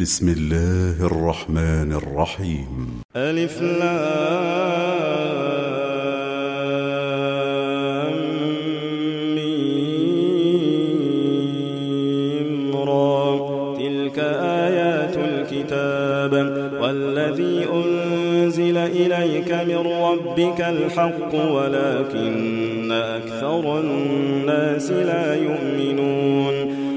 بسم الله الرحمن الرحيم. ألف را. تلك آيات الكتاب والذي أنزل إليك من ربك الحق ولكن أكثر الناس لا يؤمنون.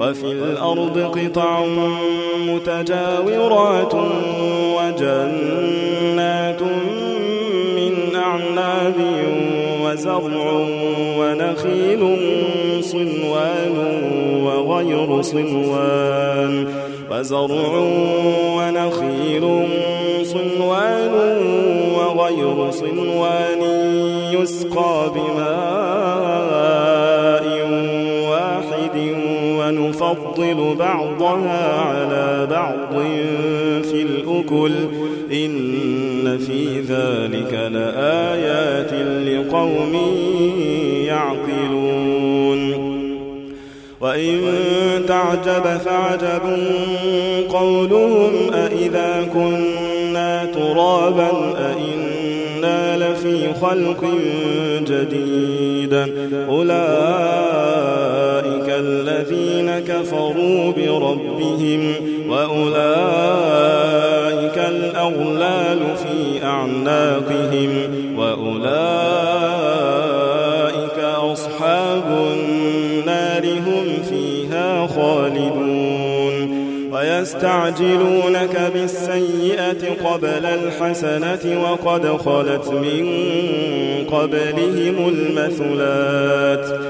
وفي الأرض قطع متجاورات وجنات من أعناب وزرع ونخيل صنوان وغير صنوان وزرع ونخيل صنوان وغير صنوان يسقى بماء ونفضل بعضها على بعض في الأكل. إن في ذلك لآيات لقوم يعقلون. وإن تعجب فعجب قولهم أإذا كنا ترابا أإنا لفي خلق جديد. أولئك كفروا بربهم وأولئك الأغلال في أعناقهم وأولئك أصحاب النار هم فيها خالدون ويستعجلونك بالسيئة قبل الحسنة وقد خلت من قبلهم المثلات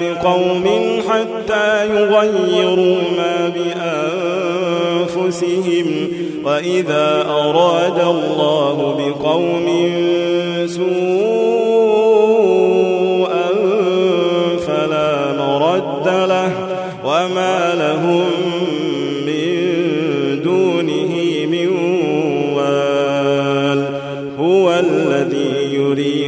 بقوم حتى يغيروا ما بأنفسهم. وإذا أراد الله بقوم سوءا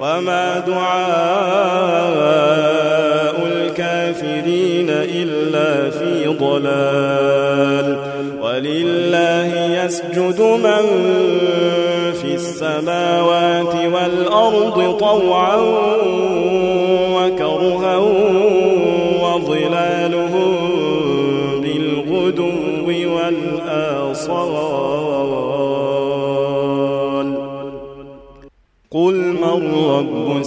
وما دعاء الكافرين إلا في ضلال. ولله يسجد من في السماوات والأرض طوعا وكرها وظلالهم بالغدو والآصال.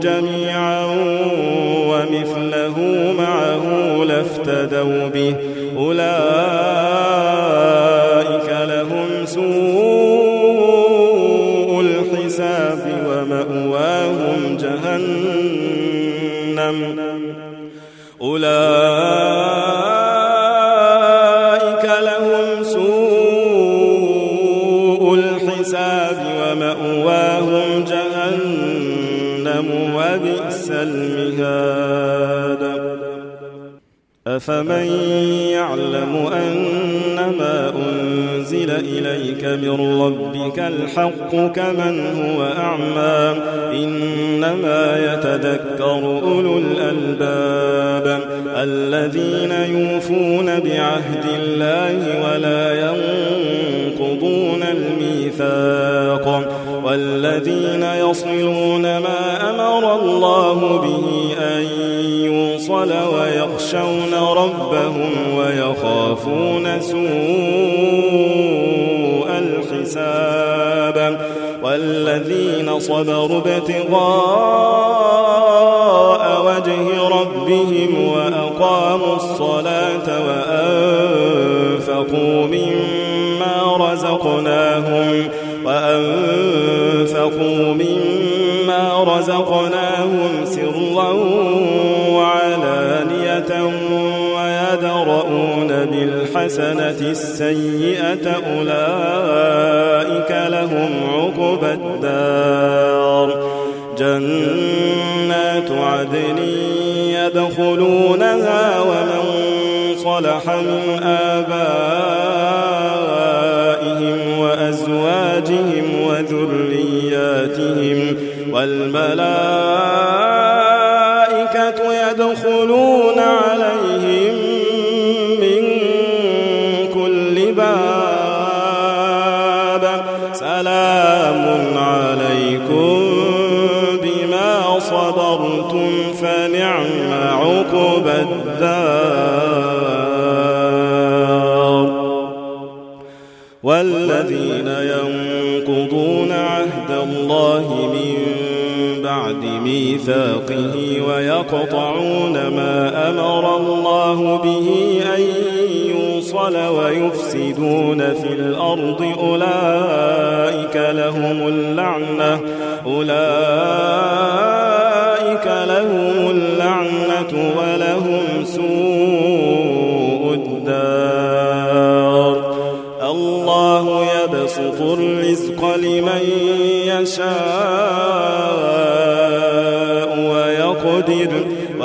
جميعا ومثله معه لافتدوا به. أولئك لهم سوء الحساب ومأواهم جهنم. أولئك أفمن يعلم أنما أنزل إليك من ربك الحق كمن هو أعمى إنما يتذكر أولو الألباب الذين يوفون بعهد الله ولا ينقضون الميثاق والذين يصلون ما أمر الله به أن يوصل ويخشون ربهم ويخافون سوء الحساب والذين صبروا ابتغاء وجه ربهم وأقاموا الصلاة وأنفقوا مما رزقناهم وأنفقوا مما رزقناهم سرا بالحسنة السيئة أولئك لهم عقبى الدار. جنات عدن يدخلونها ومن صلح من آبائهم وأزواجهم وذرياتهم والملائكة يدخلون الدار والذين ينقضون عهد الله من بعد ميثاقه ويقطعون ما أمر الله به أن يوصل ويفسدون في الأرض أولئك لهم اللعنة. أولئك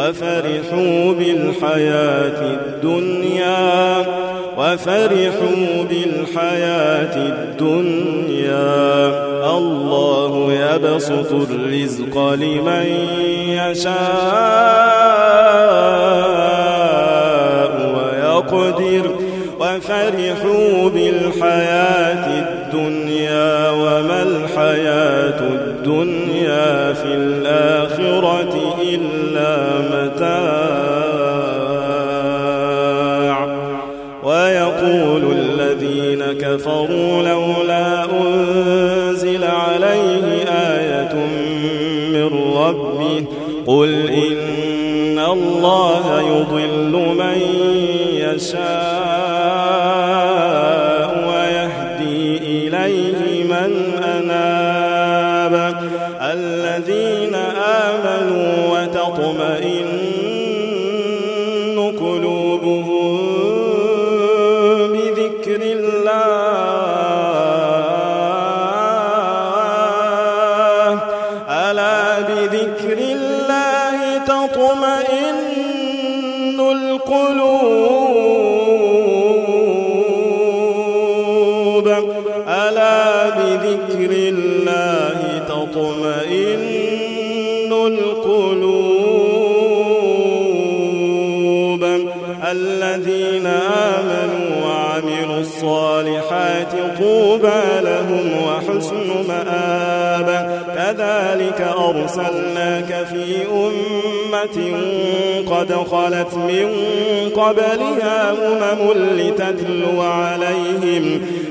وفرحوا بالحياة الدنيا وفرحوا بالحياة الدنيا. الله يبسط الرزق لمن يشاء ويقدر. وفرحوا بالحياة الدنيا وما الحياة الدنيا في كفروا لولا أنزل عليه آية من ربه. قل إن الله يضل من يشاء. تطمئن القلوب. الذين آمنوا وعملوا الصالحات طوبى لهم وحسن مآب. كذلك أرسلناك في أمة قد خلت من قبلها أمم لتتلو عليهم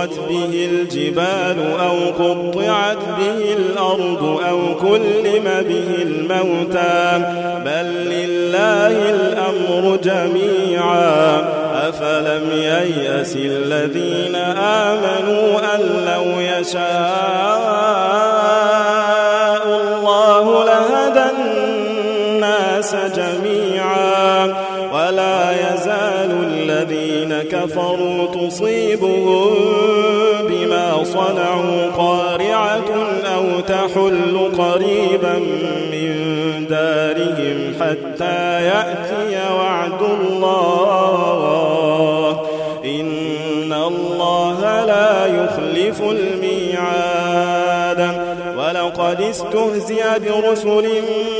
سيرت به الجبال أو قطعت به الأرض أو كلم به الموتى. بل لله الأمر جميعا. أفلم ييأس الذين آمنوا أن لو يشاء الله لهدى الناس جميعا. ولا يزال الذين كفروا تصيبهم صنعوا قارعة أو تحل قريبا من دارهم حتى يأتي وعد الله. إن الله لا يخلف الميعاد. ولقد استهزئ برسل من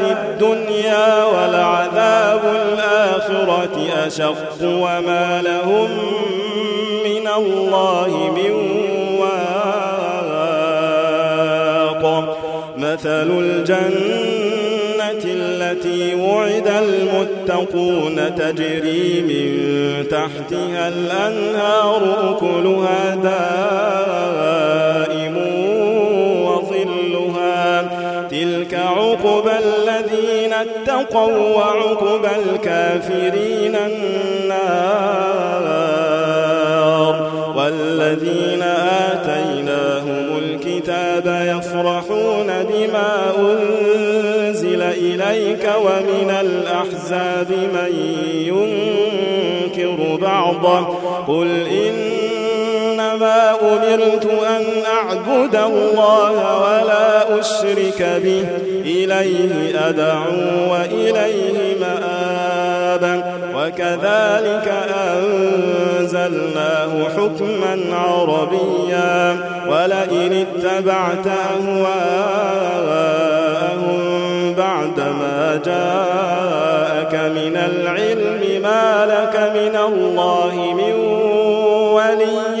الدنيا ولعذاب الآخرة أشق وما لهم من الله من واق. مثل الجنة التي وعد المتقون تجري من تحتها الأنهار أكلها دائم عقبى الذين اتقوا وعقبى الكافرين النار والذين آتيناهم الكتاب يفرحون بما أنزل إليك ومن الأحزاب من ينكر بعضه قل إنما أمرت أن أعبد الله ولا أشرك به. إليه أدعو وإليه مآبا وكذلك أنزلناه حكما عربيا. ولئن اتبعت أهواءهم بعدما جاءك من العلم ما لك من الله من ولي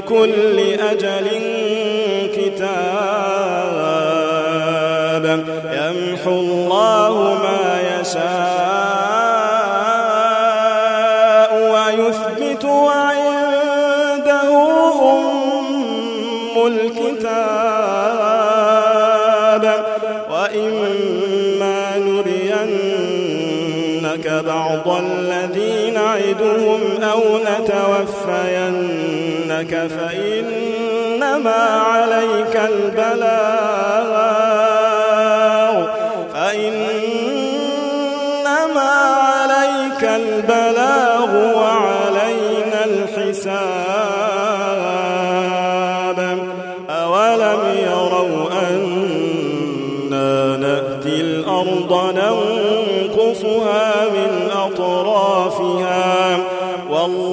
لكل أجل كتاب. يمحو الله ما يشاء ويثبت وعنده أم الكتاب. وإما نرينك بعض الذي نعدهم أو نتوفينك فإنما عليك البلاغ. فإنما عليك البلاغ وعلينا الحساب. أولم يروا أنا نأتي الأرض ننقصها؟